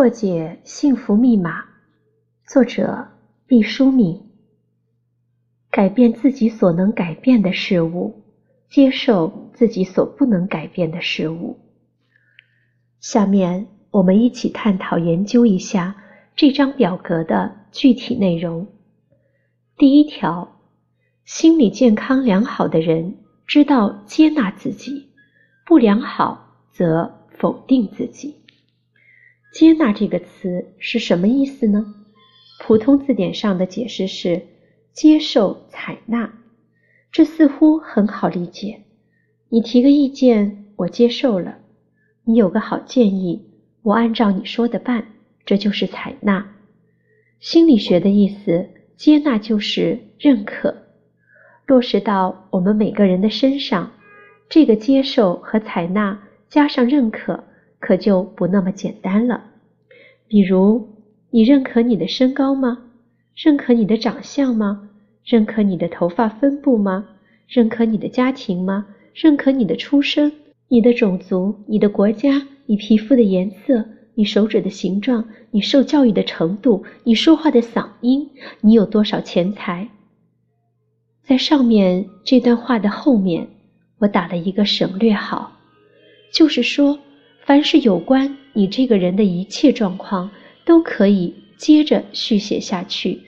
破解幸福密码，作者毕淑敏。改变自己所能改变的事物，接受自己所不能改变的事物。下面我们一起探讨研究一下这张表格的具体内容。第一条，心理健康良好的人知道接纳自己，不良好则否定自己。接纳这个词是什么意思呢？普通字典上的解释是接受、采纳，这似乎很好理解。你提个意见，我接受了；你有个好建议，我按照你说的办，这就是采纳。心理学的意思，接纳就是认可。落实到我们每个人的身上，这个接受和采纳加上认可。可就不那么简单了。比如，你认可你的身高吗？认可你的长相吗？认可你的头发分布吗？认可你的家庭吗？认可你的出身、你的种族、你的国家、你皮肤的颜色、你手指的形状、你受教育的程度、你说话的嗓音、你有多少钱财？在上面这段话的后面，我打了一个省略号，就是说。凡是有关你这个人的一切状况，都可以接着续写下去，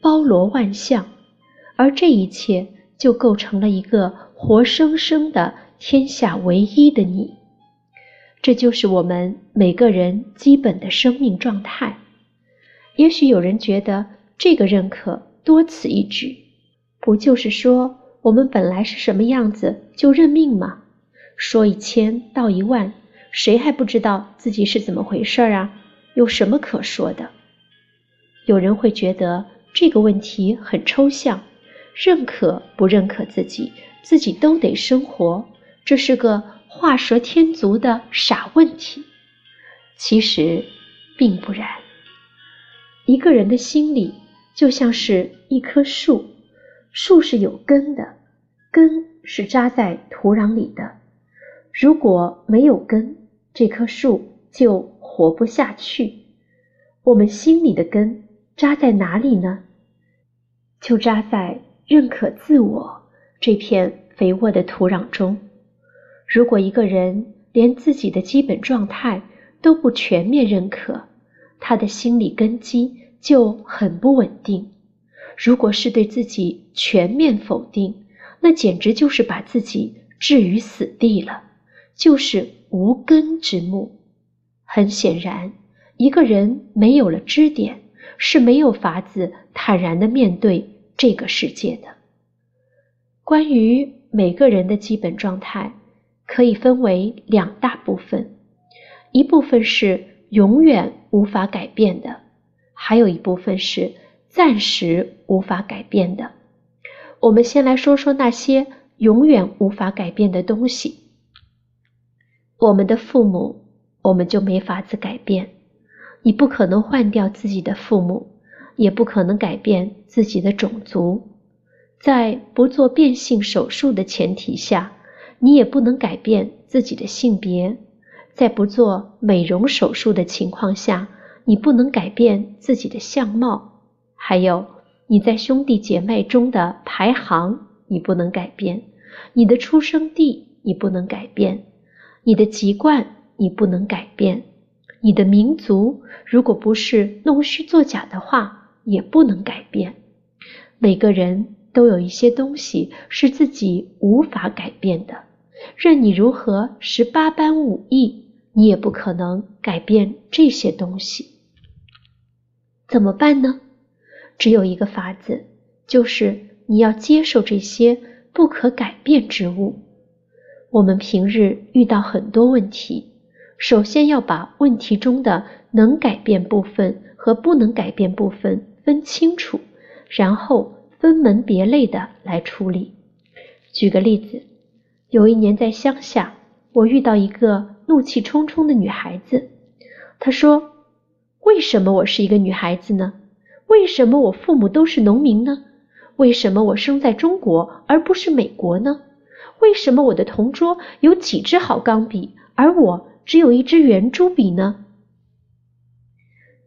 包罗万象，而这一切就构成了一个活生生的天下唯一的你。这就是我们每个人基本的生命状态。也许有人觉得这个认可多此一举，不就是说我们本来是什么样子就认命吗？说一千道一万。谁还不知道自己是怎么回事啊？有什么可说的？有人会觉得这个问题很抽象，认可不认可自己，自己都得生活，这是个画蛇添足的傻问题。其实并不然。一个人的心里就像是一棵树，树是有根的，根是扎在土壤里的。如果没有根，这棵树就活不下去。我们心里的根扎在哪里呢？就扎在认可自我这片肥沃的土壤中。如果一个人连自己的基本状态都不全面认可，他的心理根基就很不稳定。如果是对自己全面否定，那简直就是把自己置于死地了，就是。无根之木，很显然，一个人没有了支点，是没有法子坦然的面对这个世界的。关于每个人的基本状态，可以分为两大部分，一部分是永远无法改变的，还有一部分是暂时无法改变的。我们先来说说那些永远无法改变的东西。我们的父母，我们就没法子改变。你不可能换掉自己的父母，也不可能改变自己的种族。在不做变性手术的前提下，你也不能改变自己的性别。在不做美容手术的情况下，你不能改变自己的相貌。还有你在兄弟姐妹中的排行，你不能改变。你的出生地，你不能改变。你的籍贯你不能改变，你的民族如果不是弄虚作假的话，也不能改变。每个人都有一些东西是自己无法改变的，任你如何十八般武艺，你也不可能改变这些东西。怎么办呢？只有一个法子，就是你要接受这些不可改变之物。我们平日遇到很多问题，首先要把问题中的能改变部分和不能改变部分分清楚，然后分门别类的来处理。举个例子，有一年在乡下，我遇到一个怒气冲冲的女孩子，她说：“为什么我是一个女孩子呢？为什么我父母都是农民呢？为什么我生在中国而不是美国呢？”为什么我的同桌有几支好钢笔，而我只有一支圆珠笔呢？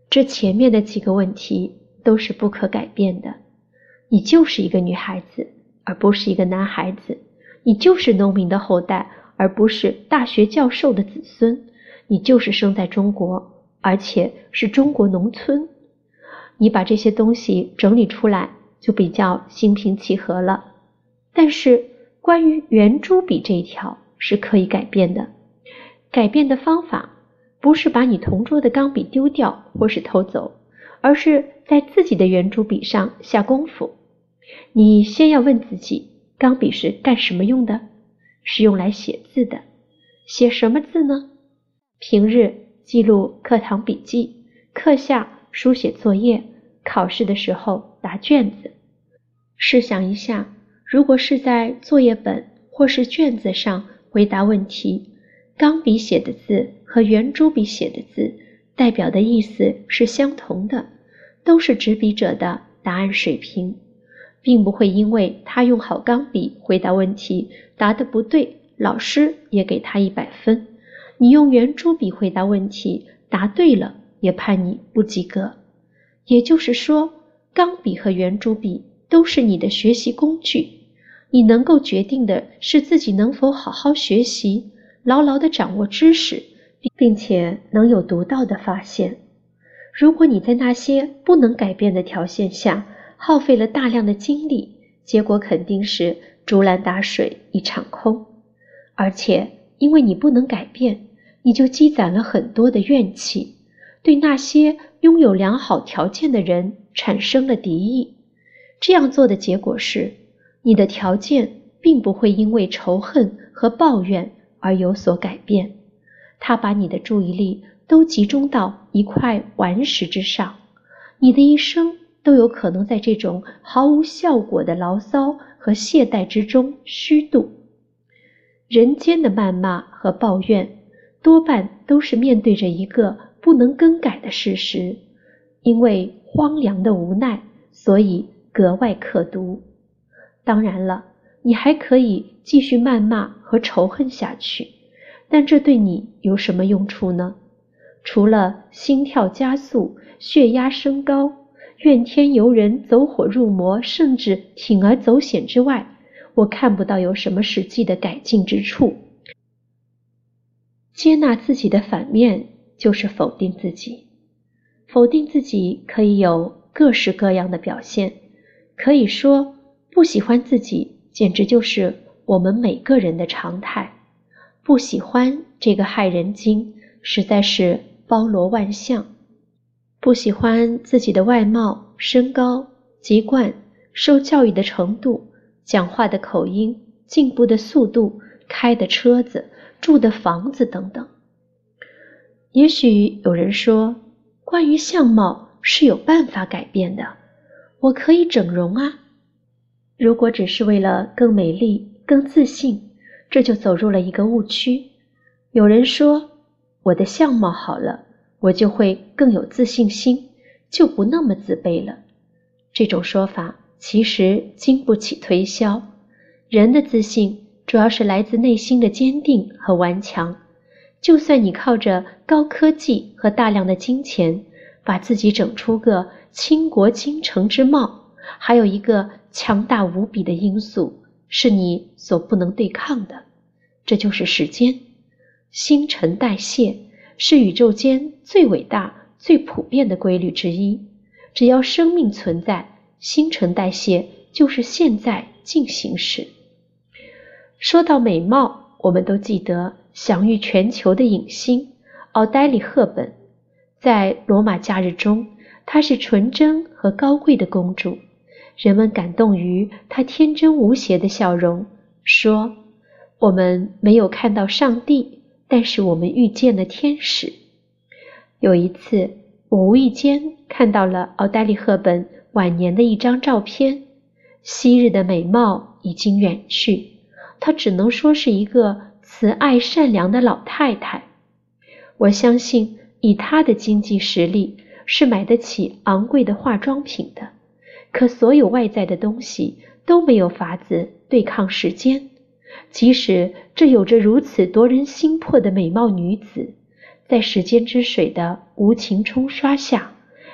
这前面的几个问题都是不可改变的。你就是一个女孩子，而不是一个男孩子；你就是农民的后代，而不是大学教授的子孙；你就是生在中国，而且是中国农村。你把这些东西整理出来，就比较心平气和了。但是关于圆珠笔这一条是可以改变的，改变的方法不是把你同桌的钢笔丢掉或是偷走，而是在自己的圆珠笔上下功夫。你先要问自己，钢笔是干什么用的？是用来写字的。写什么字呢？平日记录课堂笔记，课下书写作业，考试的时候答卷子。试想一下。如果是在作业本或是卷子上回答问题，钢笔写的字和圆珠笔写的字代表的意思是相同的，都是执笔者的答案水平，并不会因为他用好钢笔回答问题答的不对，老师也给他一百分；你用圆珠笔回答问题答对了，也判你不及格。也就是说，钢笔和圆珠笔都是你的学习工具。你能够决定的是自己能否好好学习，牢牢的掌握知识，并且能有独到的发现。如果你在那些不能改变的条件下耗费了大量的精力，结果肯定是竹篮打水一场空。而且因为你不能改变，你就积攒了很多的怨气，对那些拥有良好条件的人产生了敌意。这样做的结果是。你的条件并不会因为仇恨和抱怨而有所改变，他把你的注意力都集中到一块顽石之上，你的一生都有可能在这种毫无效果的牢骚和懈怠之中虚度。人间的谩骂和抱怨，多半都是面对着一个不能更改的事实，因为荒凉的无奈，所以格外可读。当然了，你还可以继续谩骂和仇恨下去，但这对你有什么用处呢？除了心跳加速、血压升高、怨天尤人、走火入魔，甚至铤而走险之外，我看不到有什么实际的改进之处。接纳自己的反面就是否定自己，否定自己可以有各式各样的表现，可以说。不喜欢自己，简直就是我们每个人的常态。不喜欢这个害人精，实在是包罗万象。不喜欢自己的外貌、身高、籍贯、受教育的程度、讲话的口音、进步的速度、开的车子、住的房子等等。也许有人说，关于相貌是有办法改变的，我可以整容啊。如果只是为了更美丽、更自信，这就走入了一个误区。有人说，我的相貌好了，我就会更有自信心，就不那么自卑了。这种说法其实经不起推销。人的自信主要是来自内心的坚定和顽强。就算你靠着高科技和大量的金钱，把自己整出个倾国倾城之貌，还有一个。强大无比的因素是你所不能对抗的，这就是时间。新陈代谢是宇宙间最伟大、最普遍的规律之一。只要生命存在，新陈代谢就是现在进行时。说到美貌，我们都记得享誉全球的影星奥黛丽·赫本。在《罗马假日》中，她是纯真和高贵的公主。人们感动于她天真无邪的笑容，说：“我们没有看到上帝，但是我们遇见了天使。”有一次，我无意间看到了奥黛丽·赫本晚年的一张照片，昔日的美貌已经远去，她只能说是一个慈爱善良的老太太。我相信，以她的经济实力，是买得起昂贵的化妆品的。可所有外在的东西都没有法子对抗时间，即使这有着如此夺人心魄的美貌女子，在时间之水的无情冲刷下，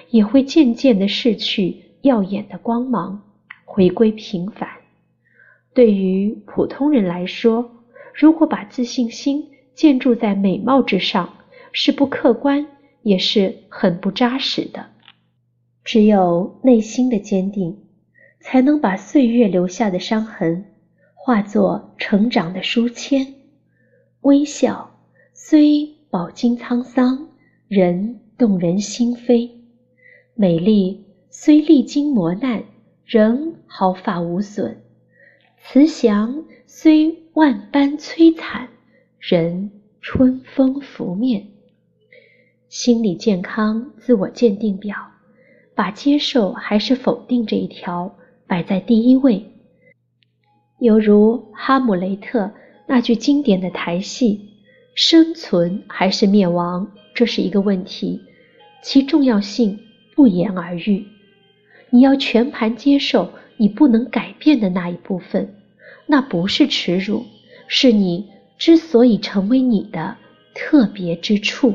也会渐渐的逝去耀眼的光芒，回归平凡。对于普通人来说，如果把自信心建筑在美貌之上，是不客观，也是很不扎实的。只有内心的坚定，才能把岁月留下的伤痕化作成长的书签。微笑虽饱经沧桑，仍动人心扉；美丽虽历经磨难，仍毫发无损；慈祥虽万般摧残，仍春风拂面。心理健康自我鉴定表，把接受还是否定这一条摆在第一位，犹如哈姆雷特那句经典的台戏。生存还是灭亡，这是一个问题，其重要性不言而喻。你要全盘接受你不能改变的那一部分，那不是耻辱，是你之所以成为你的特别之处。